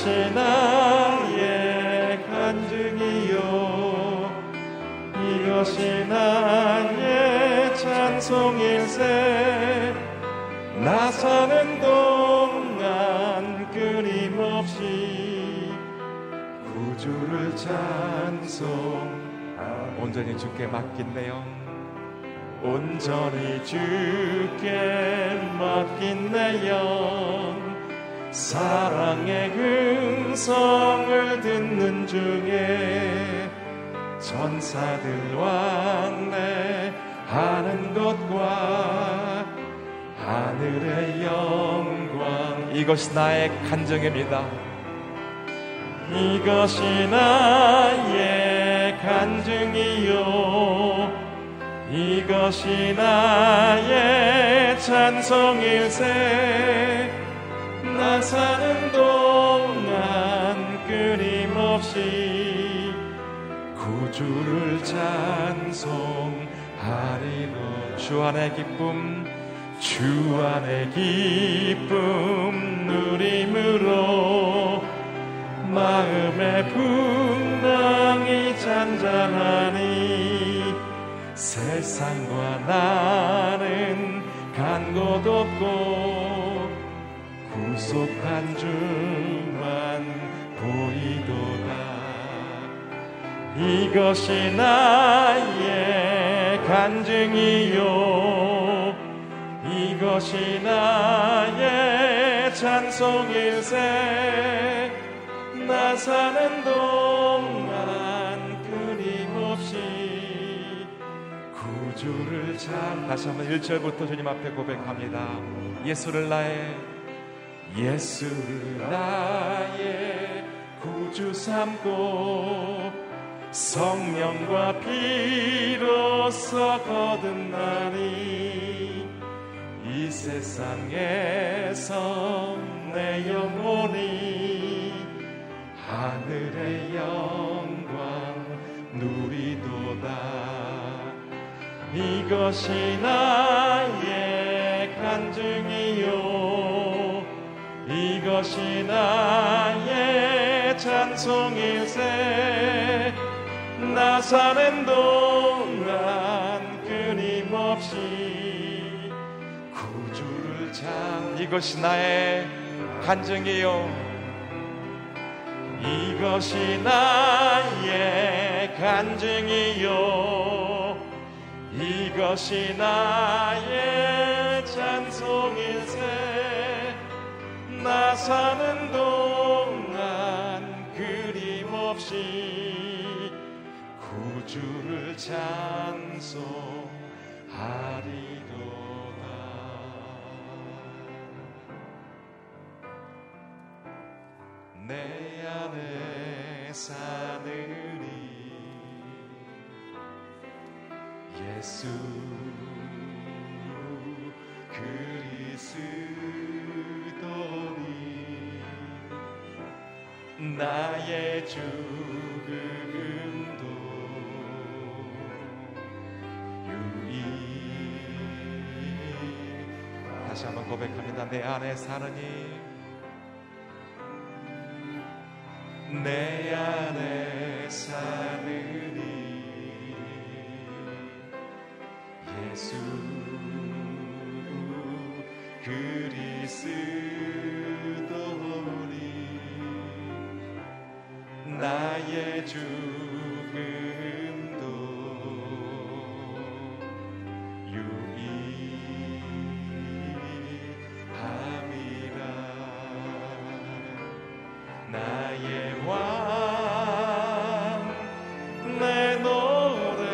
것이 나의 간증이요. 이것이 나의 찬송일세 나 사는 동안 끊임없이 구주를 찬송 온전히 주께 맡긴 내영 온전히 주께 맡긴 내 영 사랑의 음성을 듣는 중에 전사들 왕래하는 것과 하늘의 영광. 이것이 나의 간증입니다. 이것이 나의 간증이요. 이것이 나의 찬송일세 나 사는 동안 끊임없이 구주를 찬송하리로. 주 안의 기쁨 주 안의 기쁨 누림으로 마음의 풍랑이 잔잔하니 세상과 나는 간곳 없고 구속한 주만 보이도다. 이것이 나의 간증이요. 이것이 나의 찬송일세 나 사는 동안 끊임없이 구주를 참 다시 한번 1절부터 주님 앞에 고백합니다. 예수를 나의 예수를 나의 구주 삼고 성령과 피로써 거듭나니 이 세상에서 내 영혼이 하늘의 영광 누리도다. 이것이 나의 간증이요 이것이 나의 찬송일세. 나 사는 동안 끊임없이 구주를 찬 이것이 나의 간증이요. 이것이 나의 간증이요. 이것이 나의 찬송일세 나 사는 동안 그림없이 구주를 찬송하리로다. 내 안에 사느니 예수 그리스 나의 죽음도 유익 다시 한번 고백합니다. 내 안에 사느니 내 안에 사느니 예수 그리스 나의 죽음도 유익함이라 나의 왕, 내 노래,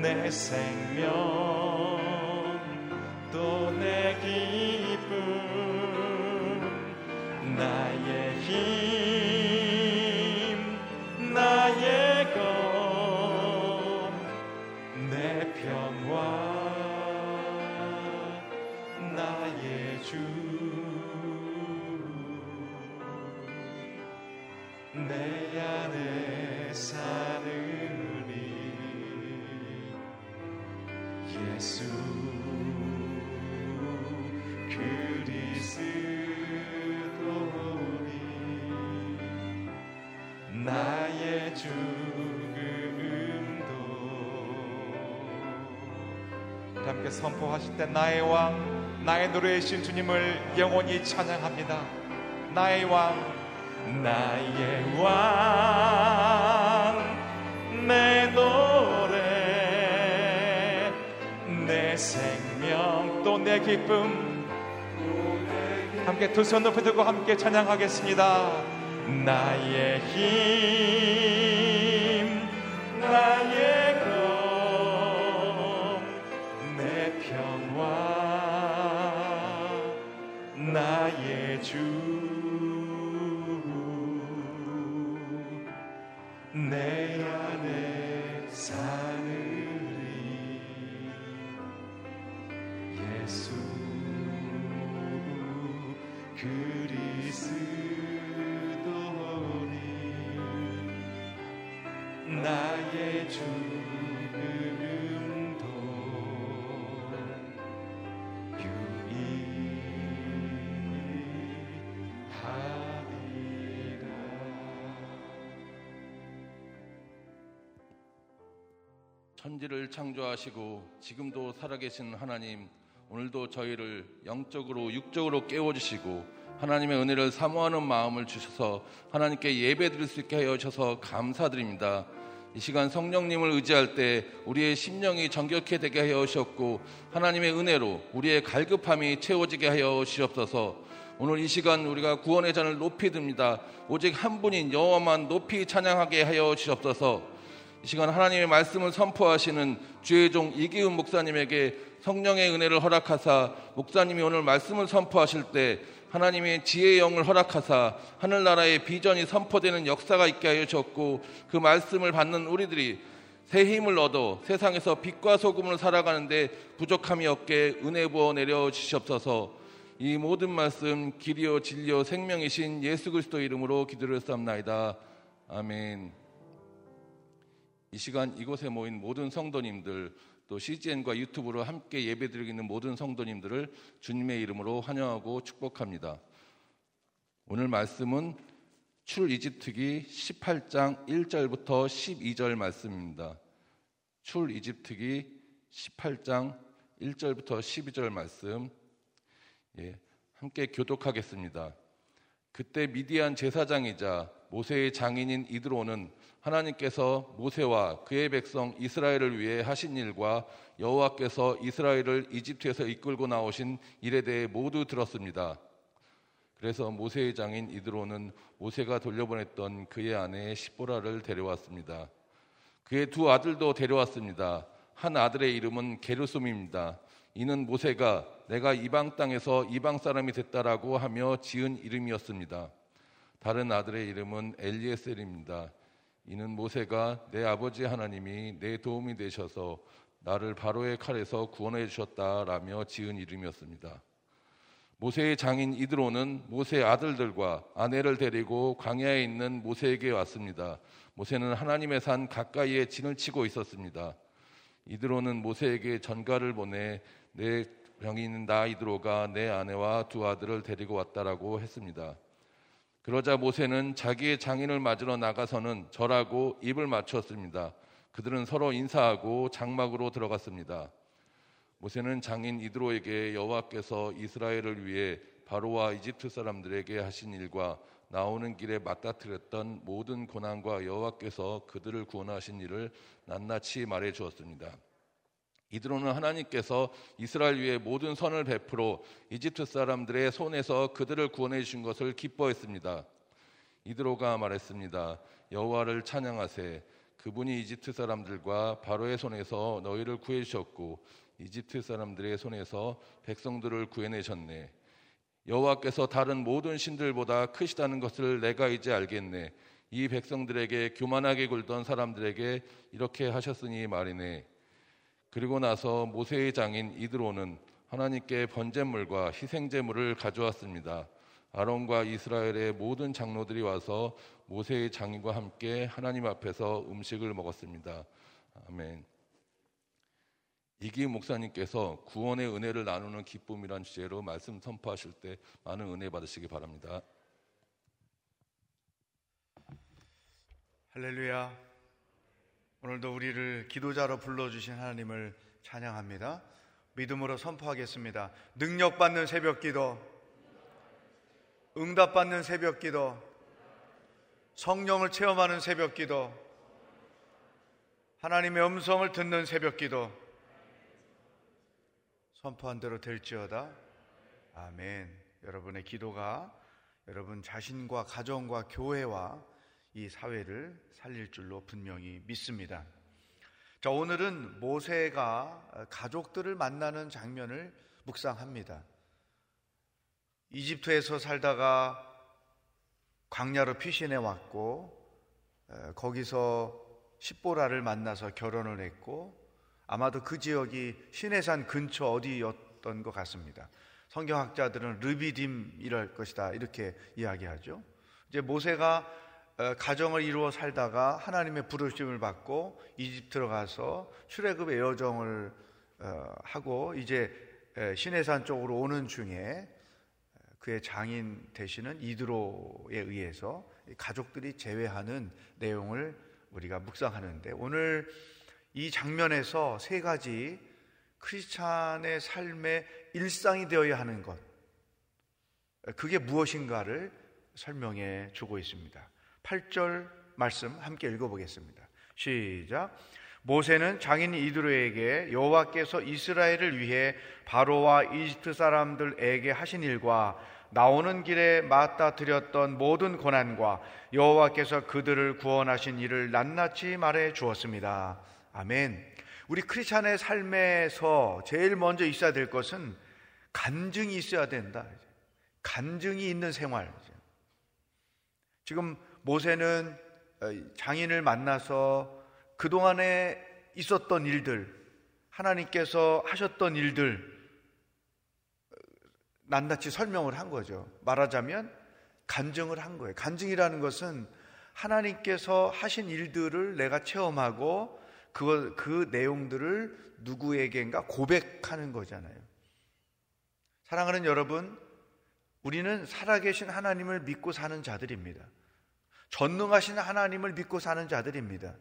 내 생명, 내 안에 사느니. 예수 그리스도니. 나의 죽음도 함께 선포하실 때 나의 왕 나의 노래이신 주님을 영원히 찬양합니다. 나의 왕 나의 왕, 내 노래, 내 생명, 또 내 기쁨. 함께 두 손 높이 들고 함께 찬양하겠습니다. 나의 힘, 나의 검, 내 평화, 나의 주. 천지를 창조하시고 지금도 살아계신 하나님 오늘도 저희를 영적으로 육적으로 깨워주시고 하나님의 은혜를 사모하는 마음을 주셔서 하나님께 예배드릴 수 있게 하여 주셔서 감사드립니다. 이 시간 성령님을 의지할 때 우리의 심령이 정결케 되게 하여 주셨고 하나님의 은혜로 우리의 갈급함이 채워지게 하여 주시옵소서. 오늘 이 시간 우리가 구원의 잔을 높이 듭니다. 오직 한 분인 여호와만 높이 찬양하게 하여 주시옵소서. 이 시간 하나님의 말씀을 선포하시는 주의 종 이기훈 목사님에게 성령의 은혜를 허락하사 목사님이 오늘 말씀을 선포하실 때 하나님의 지혜의 영을 허락하사 하늘나라의 비전이 선포되는 역사가 있게 하여 주셨고 그 말씀을 받는 우리들이 새 힘을 얻어 세상에서 빛과 소금을 살아가는데 부족함이 없게 은혜 부어 내려 주시옵소서. 이 모든 말씀 길이요 진리요 생명이신 예수 그리스도 이름으로 기도를 삼나이다. 아멘 이 시간 이곳에 모인 모든 성도님들 또 CGN과 유튜브로 함께 예배드리고 있는 모든 성도님들을 주님의 이름으로 환영하고 축복합니다. 오늘 말씀은 출이집트기 18장 1절부터 12절 말씀입니다. 출이집트기 18장 1절부터 12절 말씀 예, 함께 교독하겠습니다. 그때 미디안 제사장이자 모세의 장인인 이드로는 하나님께서 모세와 그의 백성 이스라엘을 위해 하신 일과 여호와께서 이스라엘을 이집트에서 이끌고 나오신 일에 대해 모두 들었습니다. 그래서 모세의 장인 이드로는 모세가 돌려보냈던 그의 아내 시보라를 데려왔습니다. 그의 두 아들도 데려왔습니다. 한 아들의 이름은 게르솜입니다. 이는 모세가 내가 이방 땅에서 이방 사람이 됐다라고 하며 지은 이름이었습니다. 다른 아들의 이름은 엘리에셀입니다. 이는 모세가 내 아버지 하나님이 내 도움이 되셔서 나를 바로의 칼에서 구원해 주셨다라며 지은 이름이었습니다. 모세의 장인 이드로는 모세의 아들들과 아내를 데리고 광야에 있는 모세에게 왔습니다. 모세는 하나님의 산 가까이에 진을 치고 있었습니다. 이드로는 모세에게 전가를 보내 내 병인 나 이드로가 내 아내와 두 아들을 데리고 왔다라고 했습니다. 그러자 모세는 자기의 장인을 맞으러 나가서는 절하고 입을 맞추었습니다. 그들은 서로 인사하고 장막으로 들어갔습니다. 모세는 장인 이드로에게 여호와께서 이스라엘을 위해 바로와 이집트 사람들에게 하신 일과 나오는 길에 맞닥뜨렸던 모든 고난과 여호와께서 그들을 구원하신 일을 낱낱이 말해 주었습니다. 이드로는 하나님께서 이스라엘 위에 모든 선을 베풀어 이집트 사람들의 손에서 그들을 구원해 주신 것을 기뻐했습니다. 이드로가 말했습니다. 여호와를 찬양하세. 그분이 이집트 사람들과 바로의 손에서 너희를 구해 주셨고 이집트 사람들의 손에서 백성들을 구해내셨네. 여호와께서 다른 모든 신들보다 크시다는 것을 내가 이제 알겠네. 이 백성들에게 교만하게 굴던 사람들에게 이렇게 하셨으니 말이네. 그리고 나서 모세의 장인 이드로는 하나님께 번제물과 희생제물을 가져왔습니다. 아론과 이스라엘의 모든 장로들이 와서 모세의 장인과 함께 하나님 앞에서 음식을 먹었습니다. 아멘. 이기 목사님께서 구원의 은혜를 나누는 기쁨이란 주제로 말씀 선포하실 때 많은 은혜 받으시기 바랍니다. 할렐루야. 오늘도 우리를 기도자로 불러주신 하나님을 찬양합니다. 믿음으로 선포하겠습니다. 능력받는 새벽 기도, 응답받는 새벽 기도, 성령을 체험하는 새벽 기도, 하나님의 음성을 듣는 새벽 기도, 선포한 대로 될지어다. 아멘. 여러분의 기도가 여러분 자신과 가정과 교회와 이 사회를 살릴 줄로 분명히 믿습니다. 자, 오늘은 모세가 가족들을 만나는 장면을 묵상합니다. 이집트에서 살다가 광야로 피신해 왔고 거기서 십보라를 만나서 결혼을 했고 아마도 그 지역이 시내산 근처 어디였던 것 같습니다. 성경학자들은 르비딤이랄 것이다 이렇게 이야기하죠. 이제 모세가 어, 가정을 이루어 살다가 하나님의 부르심을 받고 이집트로 가서 출애굽의 여정을 어, 하고 이제 시내산 쪽으로 오는 중에 그의 장인 되시는 이드로에 의해서 가족들이 제외하는 내용을 우리가 묵상하는데 오늘 이 장면에서 세 가지 크리스찬의 삶의 일상이 되어야 하는 것 그게 무엇인가를 설명해 주고 있습니다. 8절 말씀 함께 읽어보겠습니다. 시작. 모세는 장인 이드로에게 여호와께서 이스라엘을 위해 바로와 이집트 사람들에게 하신 일과 나오는 길에 맞다 드렸던 모든 고난과 여호와께서 그들을 구원하신 일을 낱낱이 말해 주었습니다. 아멘. 우리 크리스찬의 삶에서 제일 먼저 있어야 될 것은 간증이 있어야 된다. 간증이 있는 생활. 지금 모세는 어, 장인을 만나서 그동안에 있었던 일들, 하나님께서 하셨던 일들, 어, 낱낱이 설명을 한 거죠. 말하자면 간증을 한 거예요. 간증이라는 것은 하나님께서 하신 일들을 내가 체험하고 그, 그 내용들을 누구에게인가 고백하는 거잖아요. 사랑하는 여러분, 우리는 살아계신 하나님을 믿고 사는 자들입니다. 전능하신 하나님을 믿고 사는 자들입니다.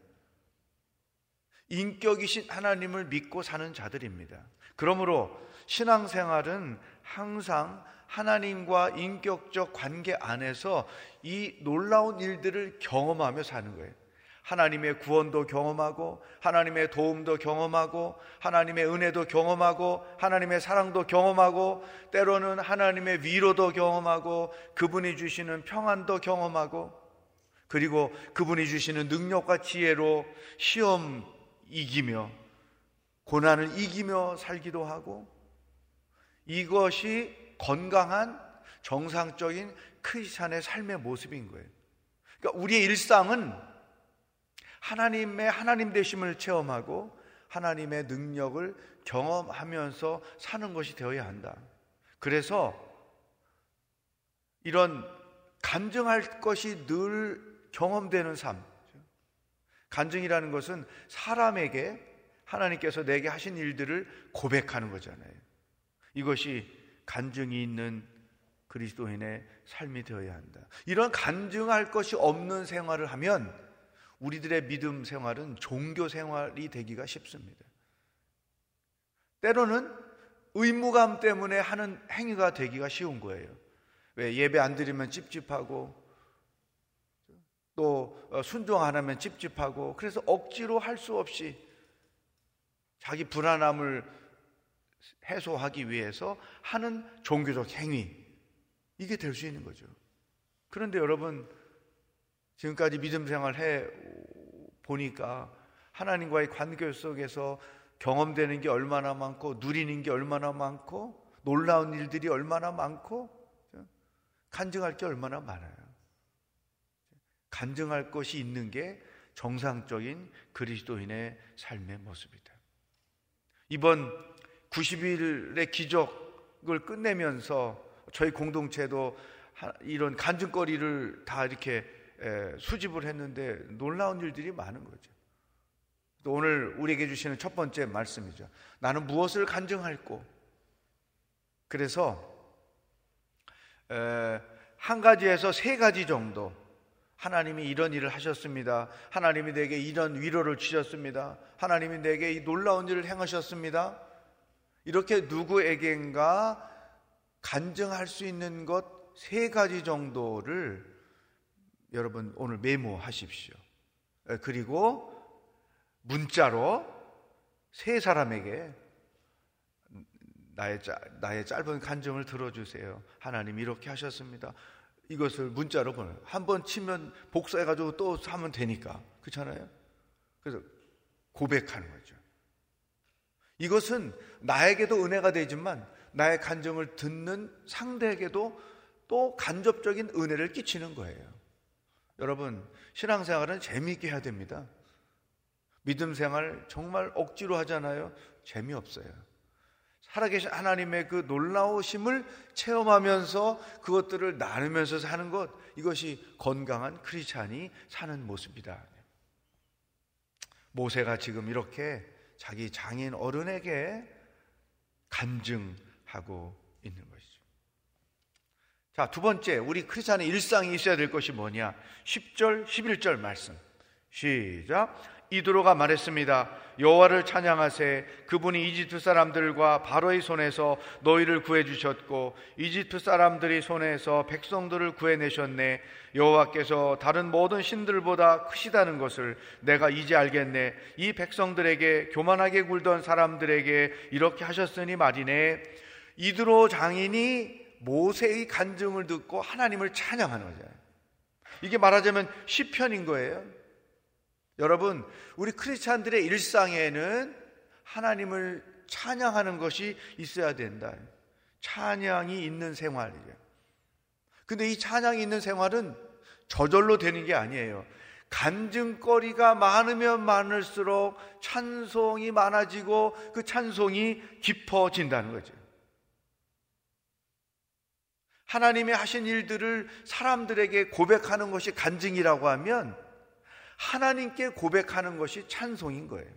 인격이신 하나님을 믿고 사는 자들입니다. 그러므로 신앙생활은 항상 하나님과 인격적 관계 안에서 이 놀라운 일들을 경험하며 사는 거예요. 하나님의 구원도 경험하고, 하나님의 도움도 경험하고, 하나님의 은혜도 경험하고, 하나님의 사랑도 경험하고, 때로는 하나님의 위로도 경험하고, 그분이 주시는 평안도 경험하고, 그리고 그분이 주시는 능력과 지혜로 시험 이기며 고난을 이기며 살기도 하고 이것이 건강한 정상적인 크리스찬의 삶의 모습인 거예요. 그러니까 우리의 일상은 하나님의 하나님 되심을 체험하고 하나님의 능력을 경험하면서 사는 것이 되어야 한다. 그래서 이런 간증할 것이 늘 경험되는 삶. 간증이라는 것은 사람에게 하나님께서 내게 하신 일들을 고백하는 거잖아요. 이것이 간증이 있는 그리스도인의 삶이 되어야 한다. 이런 간증할 것이 없는 생활을 하면 우리들의 믿음 생활은 종교 생활이 되기가 쉽습니다. 때로는 의무감 때문에 하는 행위가 되기가 쉬운 거예요. 왜 예배 안 드리면 찝찝하고 또 어, 순종 안 하면 찝찝하고 그래서 억지로 할 수 없이 자기 불안함을 해소하기 위해서 하는 종교적 행위 이게 될 수 있는 거죠. 그런데 여러분 지금까지 믿음 생활 해 보니까 하나님과의 관계 속에서 경험되는 게 얼마나 많고 누리는 게 얼마나 많고 놀라운 일들이 얼마나 많고 간증할 게 얼마나 많아요. 간증할 것이 있는 게 정상적인 그리스도인의 삶의 모습이다. 이번 90일의 기적을 끝내면서 저희 공동체도 이런 간증거리를 다 이렇게 수집을 했는데 놀라운 일들이 많은 거죠. 또 오늘 우리에게 주시는 첫 번째 말씀이죠. 나는 무엇을 간증할고? 그래서 한 가지에서 세 가지 정도 하나님이 이런 일을 하셨습니다. 하나님이 내게 이런 위로를 주셨습니다. 하나님이 내게 이 놀라운 일을 행하셨습니다. 이렇게 누구에겐가 간증할 수 있는 것 세 가지 정도를 여러분 오늘 메모하십시오. 그리고 문자로 세 사람에게 나의, 나의 짧은 간증을 들어주세요. 하나님 이렇게 하셨습니다. 이것을 문자로 보내요. 한 번 치면 복사해가지고 또 하면 되니까. 그렇잖아요? 그래서 고백하는 거죠. 이것은 나에게도 은혜가 되지만 나의 간증을 듣는 상대에게도 또 간접적인 은혜를 끼치는 거예요. 여러분, 신앙생활은 재미있게 해야 됩니다. 믿음 생활 정말 억지로 하잖아요. 재미없어요. 살아계신 하나님의 그 놀라우심을 체험하면서 그것들을 나누면서 사는 것, 이것이 건강한 크리스찬이 사는 모습이다. 모세가 지금 이렇게 자기 장인 어른에게 간증하고 있는 것이죠. 자, 두 번째, 우리 크리스찬의 일상이 있어야 될 것이 뭐냐? 10절, 11절 말씀. 시작. 이드로가 말했습니다. 여호와를 찬양하세. 그분이 이집트 사람들과 바로의 손에서 너희를 구해 주셨고 이집트 사람들이 손에서 백성들을 구해내셨네. 여호와께서 다른 모든 신들보다 크시다는 것을 내가 이제 알겠네. 이 백성들에게 교만하게 굴던 사람들에게 이렇게 하셨으니 말이네. 이드로 장인이 모세의 간증을 듣고 하나님을 찬양하는 거죠 이게 말하자면 시편인 거예요 여러분, 우리 크리스찬들의 일상에는 하나님을 찬양하는 것이 있어야 된다. 찬양이 있는 생활이에요. 근데 이 찬양이 있는 생활은 저절로 되는 게 아니에요. 간증거리가 많으면 많을수록 찬송이 많아지고 그 찬송이 깊어진다는 거죠. 하나님이 하신 일들을 사람들에게 고백하는 것이 간증이라고 하면 하나님께 고백하는 것이 찬송인 거예요.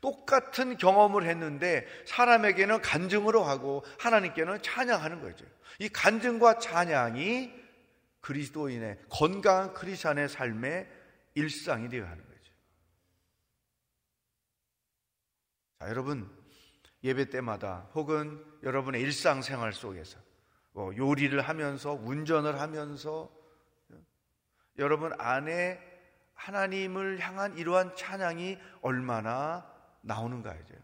똑같은 경험을 했는데 사람에게는 간증으로 하고 하나님께는 찬양하는 거죠. 이 간증과 찬양이 그리스도인의 건강한 크리스천의 삶의 일상이 되어야 하는 거죠. 자, 여러분 예배 때마다 혹은 여러분의 일상생활 속에서 뭐 요리를 하면서 운전을 하면서 여러분 안에 하나님을 향한 이러한 찬양이 얼마나 나오는가 이제.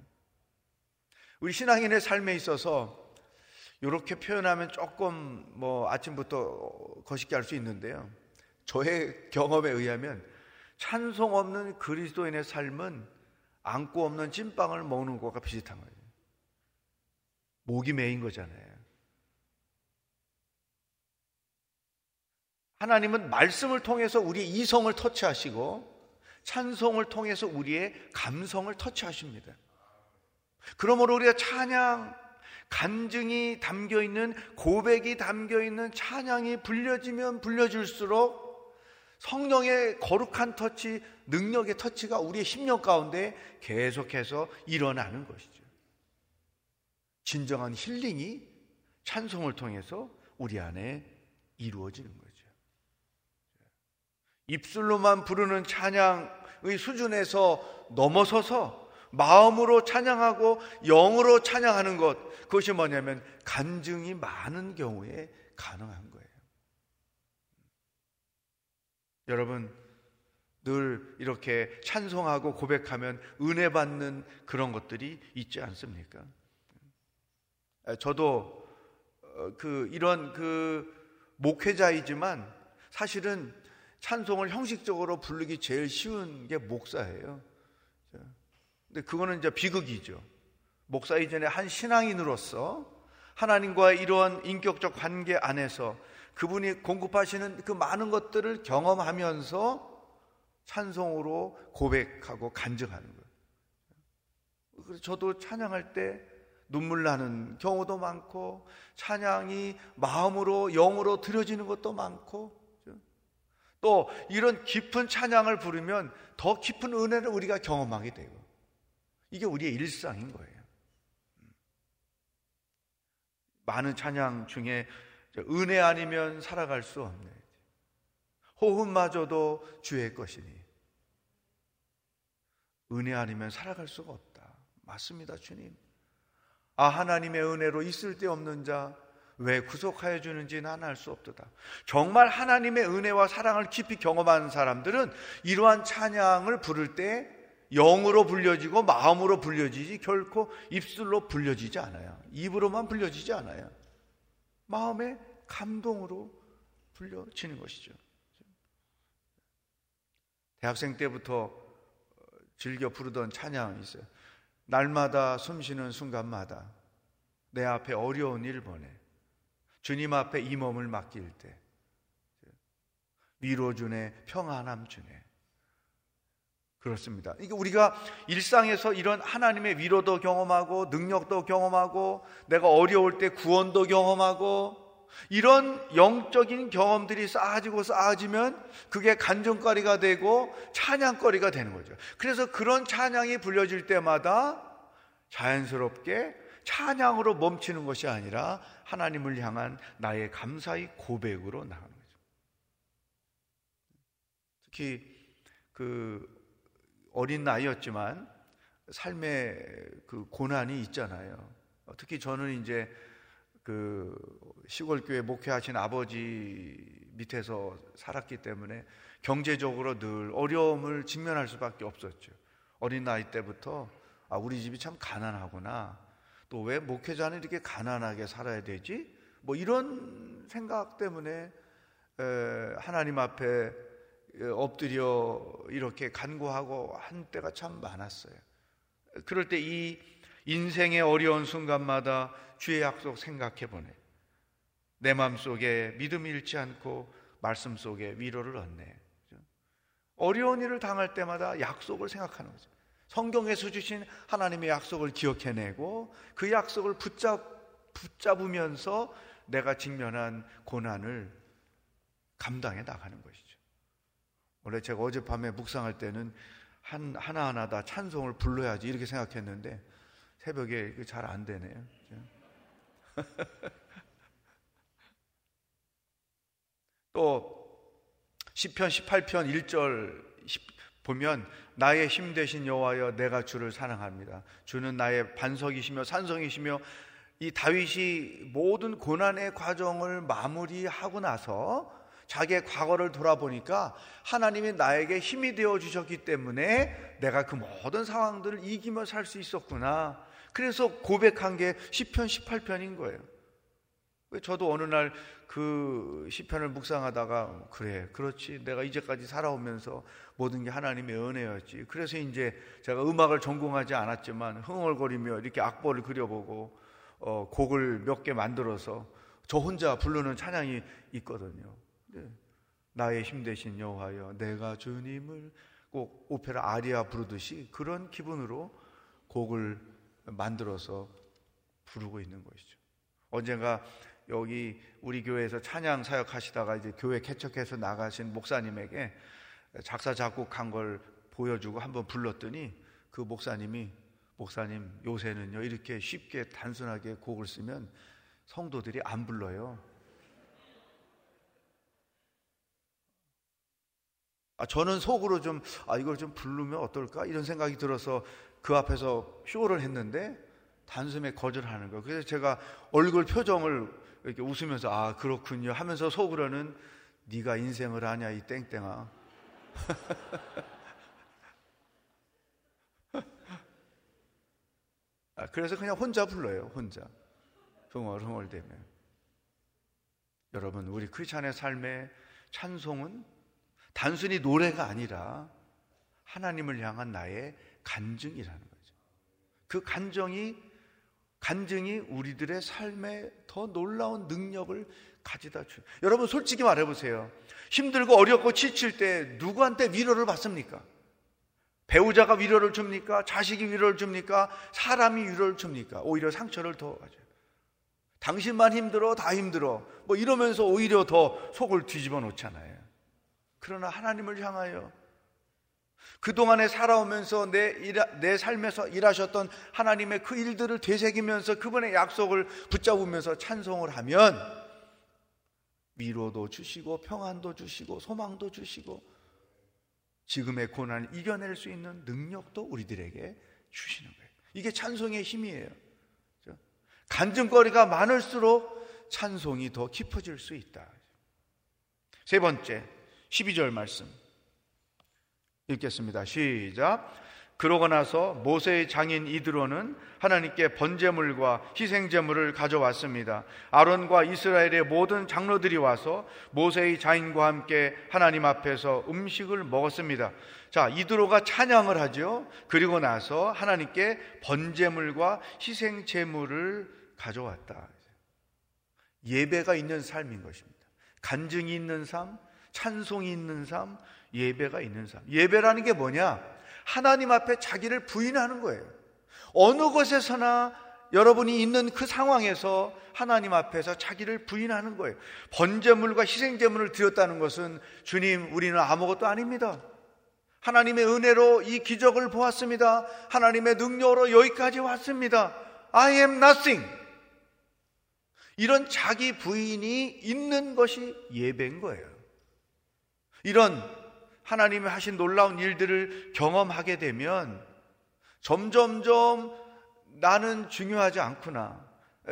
우리 신앙인의 삶에 있어서 이렇게 표현하면 조금 뭐 아침부터 거시기 할 수 있는데요. 저의 경험에 의하면 찬송 없는 그리스도인의 삶은 안고 없는 찐빵을 먹는 것과 비슷한 거예요. 목이 메인 거잖아요. 하나님은 말씀을 통해서 우리의 이성을 터치하시고 찬송을 통해서 우리의 감성을 터치하십니다. 그러므로 우리가 찬양, 간증이 담겨 있는 고백이 담겨 있는 찬양이 불려지면 불려질수록 성령의 거룩한 터치, 능력의 터치가 우리의 심령 가운데 계속해서 일어나는 것이죠. 진정한 힐링이 찬송을 통해서 우리 안에 이루어지는 거예요. 입술로만 부르는 찬양의 수준에서 넘어서서 마음으로 찬양하고 영으로 찬양하는 것, 그것이 뭐냐면 간증이 많은 경우에 가능한 거예요. 여러분, 늘 이렇게 찬송하고 고백하면 은혜 받는 그런 것들이 있지 않습니까? 저도 어, 그 이런 그 목회자이지만 사실은 찬송을 형식적으로 부르기 제일 쉬운 게 목사예요. 근데 그거는 이제 비극이죠. 목사 이전에 한 신앙인으로서 하나님과 이러한 인격적 관계 안에서 그분이 공급하시는 그 많은 것들을 경험하면서 찬송으로 고백하고 간증하는 거예요. 그래서 저도 찬양할 때 눈물 나는 경우도 많고 찬양이 마음으로 영으로 들어지는 것도 많고 또 이런 깊은 찬양을 부르면 더 깊은 은혜를 우리가 경험하게 되고 이게 우리의 일상인 거예요. 많은 찬양 중에 은혜 아니면 살아갈 수 없네. 호흡마저도 주의 것이니 은혜 아니면 살아갈 수가 없다. 맞습니다, 주님. 아 하나님의 은혜로 있을 데 없는 자 왜 구속하여 주는지 나는 알수 없도다. 정말 하나님의 은혜와 사랑을 깊이 경험한 사람들은 이러한 찬양을 부를 때 영으로 불려지고 마음으로 불려지지 결코 입술로 불려지지 않아요. 입으로만 불려지지 않아요. 마음의 감동으로 불려지는 것이죠. 대학생 때부터 즐겨 부르던 찬양이 있어요. 날마다 숨 쉬는 순간마다 내 앞에 어려운 일 보내. 주님 앞에 이 몸을 맡길 때 위로 주네, 평안함 주네. 그렇습니다. 이게 우리가 일상에서 이런 하나님의 위로도 경험하고 능력도 경험하고 내가 어려울 때 구원도 경험하고 이런 영적인 경험들이 쌓아지고 쌓아지면 그게 간증거리가 되고 찬양거리가 되는 거죠. 그래서 그런 찬양이 불려질 때마다 자연스럽게 찬양으로 멈추는 것이 아니라 하나님을 향한 나의 감사의 고백으로 나가는 거죠. 특히 그 어린 나이였지만 삶의 그 고난이 있잖아요. 특히 저는 이제 그 시골 교회 목회하신 아버지 밑에서 살았기 때문에 경제적으로 늘 어려움을 직면할 수밖에 없었죠. 어린 나이 때부터 아 우리 집이 참 가난하구나. 또 왜 목회자는 이렇게 가난하게 살아야 되지? 뭐 이런 생각 때문에 하나님 앞에 엎드려 이렇게 간구하고 한 때가 참 많았어요. 그럴 때 이 인생의 어려운 순간마다 주의 약속 생각해 보네. 내 마음 속에 믿음이 잃지 않고 말씀 속에 위로를 얻네. 어려운 일을 당할 때마다 약속을 생각하는 거죠. 성경에서 주신 하나님의 약속을 기억해내고 그 약속을 붙잡, 붙잡으면서 내가 직면한 고난을 감당해 나가는 것이죠. 원래 제가 어젯밤에 묵상할 때는 한, 하나하나 다 찬송을 불러야지 이렇게 생각했는데 새벽에 잘 안 되네요. 또 시편 18편 1절 보면 나의 힘 되신 여호와여 내가 주를 사랑합니다. 주는 나의 반석이시며 산성이시며 이 다윗이 모든 고난의 과정을 마무리하고 나서 자기의 과거를 돌아보니까 하나님이 나에게 힘이 되어 주셨기 때문에 내가 그 모든 상황들을 이기며 살 수 있었구나. 그래서 고백한 게 시편 18편인 거예요. 저도 어느 날 그 시편을 묵상하다가 그래 그렇지. 내가 이제까지 살아오면서 모든 게 하나님의 은혜였지. 그래서 이제 제가 음악을 전공하지 않았지만 흥얼거리며 이렇게 악보를 그려보고 어, 곡을 몇 개 만들어서 저 혼자 부르는 찬양이 있거든요. 네. 나의 힘 대신 여호와여 내가 주님을 꼭 오페라 아리아 부르듯이 그런 기분으로 곡을 만들어서 부르고 있는 것이죠. 언젠가 여기 우리 교회에서 찬양 사역하시다가 이제 교회 개척해서 나가신 목사님에게 작사 작곡한 걸 보여주고 한번 불렀더니 그 목사님이 목사님 요새는요 이렇게 쉽게 단순하게 곡을 쓰면 성도들이 안 불러요. 아, 저는 속으로 좀, 아, 이걸 좀 부르면 어떨까? 이런 생각이 들어서 그 앞에서 쇼를 했는데 단숨에 거절하는 거예요. 그래서 제가 얼굴 표정을 이렇게 웃으면서 아 그렇군요 하면서 속으로는 네가 인생을 아냐 이 땡땡아. 아, 그래서 그냥 혼자 불러요 혼자 흥얼흥얼대면 여러분 우리 크리스찬의 삶의 찬송은 단순히 노래가 아니라 하나님을 향한 나의 간증이라는 거죠. 그 간정이 간증이 우리들의 삶에 더 놀라운 능력을 가져다 주. 여러분 솔직히 말해 보세요. 힘들고 어렵고 지칠 때 누구한테 위로를 받습니까? 배우자가 위로를 줍니까? 자식이 위로를 줍니까? 사람이 위로를 줍니까? 오히려 상처를 더 가져요. 당신만 힘들어, 다 힘들어. 뭐 이러면서 오히려 더 속을 뒤집어 놓잖아요. 그러나 하나님을 향하여 그동안에 살아오면서 내, 일, 내 삶에서 일하셨던 하나님의 그 일들을 되새기면서 그분의 약속을 붙잡으면서 찬송을 하면 위로도 주시고 평안도 주시고 소망도 주시고 지금의 고난을 이겨낼 수 있는 능력도 우리들에게 주시는 거예요. 이게 찬송의 힘이에요. 간증거리가 많을수록 찬송이 더 깊어질 수 있다. 세 번째, 12절 말씀. 읽겠습니다. 시작. 그러고 나서 모세의 장인 이드로는 하나님께 번제물과 희생제물을 가져왔습니다. 아론과 이스라엘의 모든 장로들이 와서 모세의 장인과 함께 하나님 앞에서 음식을 먹었습니다. 자, 이드로가 찬양을 하죠. 그리고 나서 하나님께 번제물과 희생제물을 가져왔다. 예배가 있는 삶인 것입니다. 간증이 있는 삶, 찬송이 있는 삶, 예배가 있는 삶. 예배라는 게 뭐냐? 하나님 앞에 자기를 부인하는 거예요. 어느 곳에서나 여러분이 있는 그 상황에서 하나님 앞에서 자기를 부인하는 거예요. 번제물과 희생제물을 드렸다는 것은 주님, 우리는 아무것도 아닙니다. 하나님의 은혜로 이 기적을 보았습니다. 하나님의 능력으로 여기까지 왔습니다. I am nothing. 이런 자기 부인이 있는 것이 예배인 거예요. 이런 하나님이 하신 놀라운 일들을 경험하게 되면 점점점 나는 중요하지 않구나.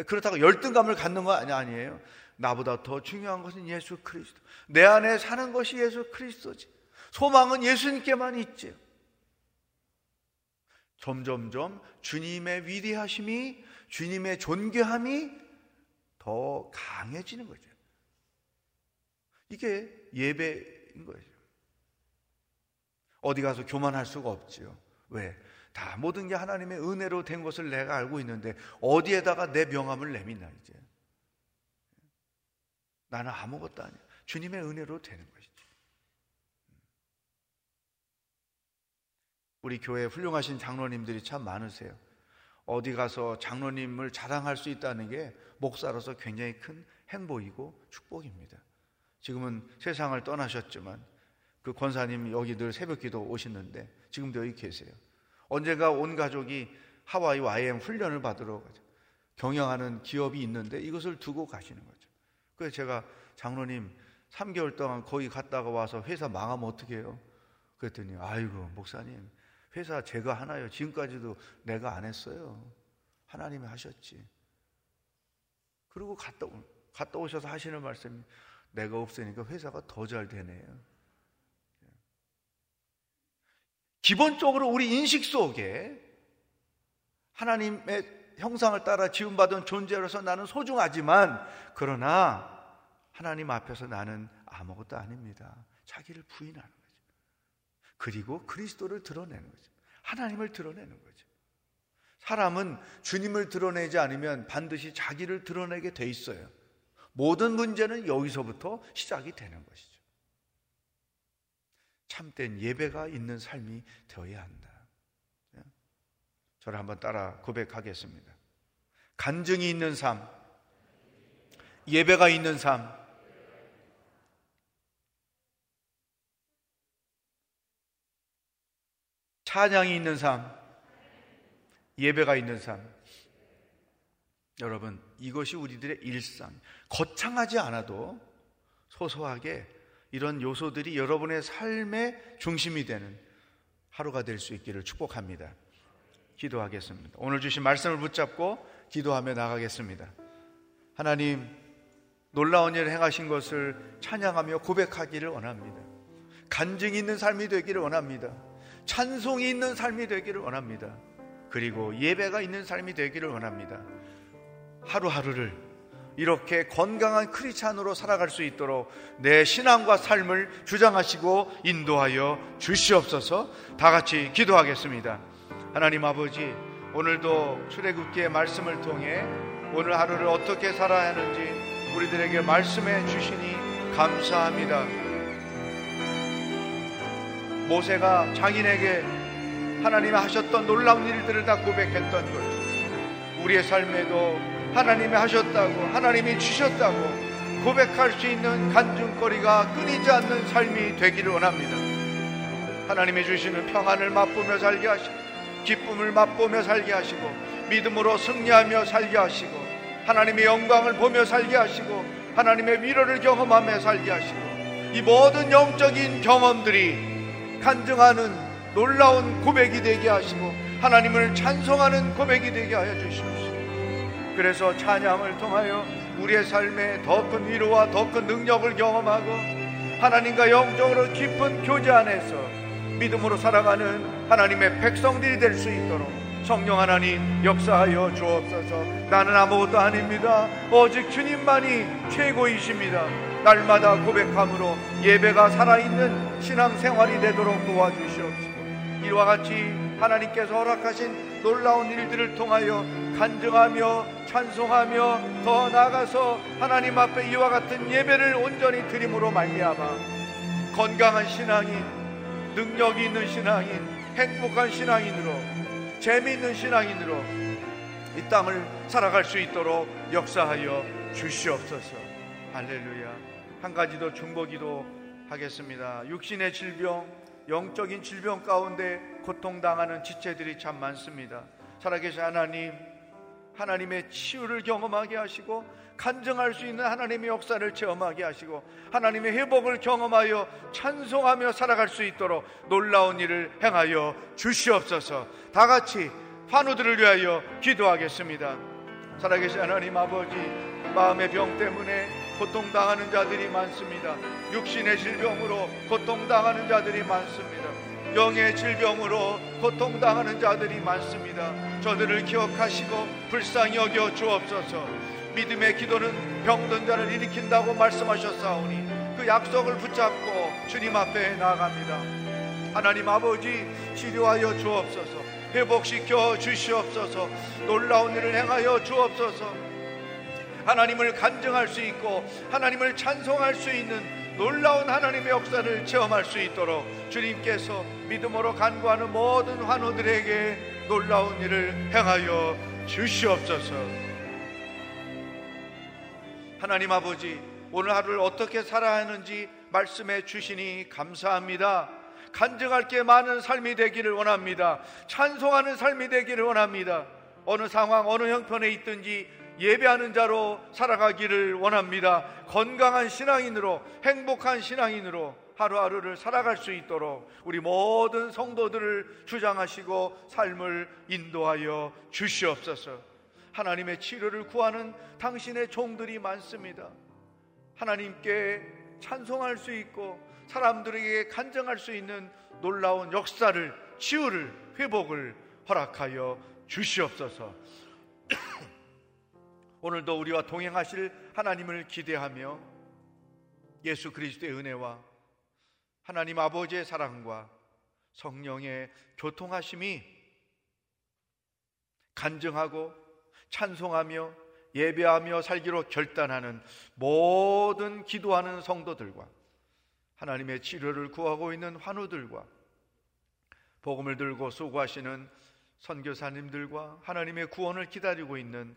그렇다고 열등감을 갖는 거 아니, 아니에요. 나보다 더 중요한 것은 예수 그리스도. 내 안에 사는 것이 예수 그리스도지. 소망은 예수님께만 있지. 점점점 주님의 위대하심이, 주님의 존귀함이 더 강해지는 거죠. 이게 예배인 거예요. 어디 가서 교만할 수가 없지요. 왜? 다 모든 게 하나님의 은혜로 된 것을 내가 알고 있는데 어디에다가 내 명함을 내미나 이제. 나는 아무것도 아니야. 주님의 은혜로 되는 것이지. 우리 교회 훌륭하신 장로님들이 참 많으세요. 어디 가서 장로님을 자랑할 수 있다는 게 목사로서 굉장히 큰 행복이고 축복입니다. 지금은 세상을 떠나셨지만 그 권사님 여기 늘 새벽 기도 오시는데 지금도 여기 계세요. 언젠가 온 가족이 하와이 YM 훈련을 받으러 가죠. 경영하는 기업이 있는데 이것을 두고 가시는 거죠. 그래서 제가 장로님 3개월 동안 거기 갔다가 와서 회사 망하면 어떻게 해요? 그랬더니 아이고 목사님 회사 제가 하나요. 지금까지도 내가 안 했어요. 하나님이 하셨지. 그리고 갔다, 갔다 오셔서 하시는 말씀이 내가 없으니까 회사가 더 잘 되네요. 기본적으로 우리 인식 속에 하나님의 형상을 따라 지음받은 존재로서 나는 소중하지만 그러나 하나님 앞에서 나는 아무것도 아닙니다. 자기를 부인하는 거죠. 그리고 그리스도를 드러내는 거죠. 하나님을 드러내는 거죠. 사람은 주님을 드러내지 않으면 반드시 자기를 드러내게 돼 있어요. 모든 문제는 여기서부터 시작이 되는 것이죠. 참된 예배가 있는 삶이 되어야 한다. 예? 저를 한번 따라 고백하겠습니다. 간증이 있는 삶, 예배가 있는 삶, 찬양이 있는 삶, 예배가 있는 삶. 여러분, 이것이 우리들의 일상. 거창하지 않아도 소소하게 이런 요소들이 여러분의 삶의 중심이 되는 하루가 될 수 있기를 축복합니다. 기도하겠습니다. 오늘 주신 말씀을 붙잡고 기도하며 나가겠습니다. 하나님, 놀라운 일을 행하신 것을 찬양하며 고백하기를 원합니다. 간증이 있는 삶이 되기를 원합니다. 찬송이 있는 삶이 되기를 원합니다. 그리고 예배가 있는 삶이 되기를 원합니다. 하루하루를 이렇게 건강한 크리스찬으로 살아갈 수 있도록 내 신앙과 삶을 주장하시고 인도하여 주시옵소서 다 같이 기도하겠습니다. 하나님 아버지, 오늘도 출애굽기의 말씀을 통해 오늘 하루를 어떻게 살아야 하는지 우리들에게 말씀해 주시니 감사합니다. 모세가 장인에게 하나님이 하셨던 놀라운 일들을 다 고백했던 거죠. 우리의 삶에도 하나님이 하셨다고 하나님이 주셨다고 고백할 수 있는 간증거리가 끊이지 않는 삶이 되기를 원합니다. 하나님이 주시는 평안을 맛보며 살게 하시고 기쁨을 맛보며 살게 하시고 믿음으로 승리하며 살게 하시고 하나님의 영광을 보며 살게 하시고 하나님의 위로를 경험하며 살게 하시고 이 모든 영적인 경험들이 간증하는 놀라운 고백이 되게 하시고 하나님을 찬송하는 고백이 되게 하여 주시옵소서. 그래서 찬양을 통하여 우리의 삶에 더 큰 위로와 더 큰 능력을 경험하고 하나님과 영적으로 깊은 교제 안에서 믿음으로 살아가는 하나님의 백성들이 될 수 있도록 성령 하나님 역사하여 주옵소서. 나는 아무것도 아닙니다. 오직 주님만이 최고이십니다. 날마다 고백함으로 예배가 살아있는 신앙생활이 되도록 도와주시옵소서. 이와 같이 하나님께서 허락하신 놀라운 일들을 통하여 간증하며 찬송하며 더 나아가서 하나님 앞에 이와 같은 예배를 온전히 드림으로 말미암아 건강한 신앙인 능력이 있는 신앙인 행복한 신앙인으로 재미있는 신앙인으로 이 땅을 살아갈 수 있도록 역사하여 주시옵소서. 할렐루야. 한 가지 더 중보기도 하겠습니다. 육신의 질병 영적인 질병 가운데 고통당하는 지체들이 참 많습니다 살아계신 하나님 하나님의 치유를 경험하게 하시고 간증할 수 있는 하나님의 역사를 체험하게 하시고 하나님의 회복을 경험하여 찬송하며 살아갈 수 있도록 놀라운 일을 행하여 주시옵소서. 다 같이 환우들을 위하여 기도하겠습니다. 살아계신 하나님 아버지 마음의 병 때문에 고통당하는 자들이 많습니다. 육신의 질병으로 고통당하는 자들이 많습니다. 영의 질병으로 고통당하는 자들이 많습니다. 저들을 기억하시고 불쌍히 여겨 주옵소서. 믿음의 기도는 병든 자를 일으킨다고 말씀하셨사오니 그 약속을 붙잡고 주님 앞에 나아갑니다. 하나님 아버지 치료하여 주옵소서. 회복시켜 주시옵소서. 놀라운 일을 행하여 주옵소서. 하나님을 간증할 수 있고 하나님을 찬송할 수 있는 놀라운 하나님의 역사를 체험할 수 있도록 주님께서 믿음으로 간구하는 모든 환우들에게 놀라운 일을 행하여 주시옵소서. 하나님 아버지, 오늘 하루를 어떻게 살아야 하는지 말씀해 주시니 감사합니다. 간증할 게 많은 삶이 되기를 원합니다. 찬송하는 삶이 되기를 원합니다. 어느 상황, 어느 형편에 있든지 예배하는 자로 살아가기를 원합니다. 건강한 신앙인으로, 행복한 신앙인으로 하루하루를 살아갈 수 있도록 우리 모든 성도들을 주장하시고 삶을 인도하여 주시옵소서. 하나님의 치료를 구하는 당신의 종들이 많습니다. 하나님께 찬송할 수 있고 사람들에게 간증할 수 있는 놀라운 역사를 치유를 회복을 허락하여 주시옵소서. 오늘도 우리와 동행하실 하나님을 기대하며 예수 그리스도의 은혜와 하나님 아버지의 사랑과 성령의 교통하심이 간증하고 찬송하며 예배하며 살기로 결단하는 모든 기도하는 성도들과 하나님의 치료를 구하고 있는 환우들과 복음을 들고 수고하시는 선교사님들과 하나님의 구원을 기다리고 있는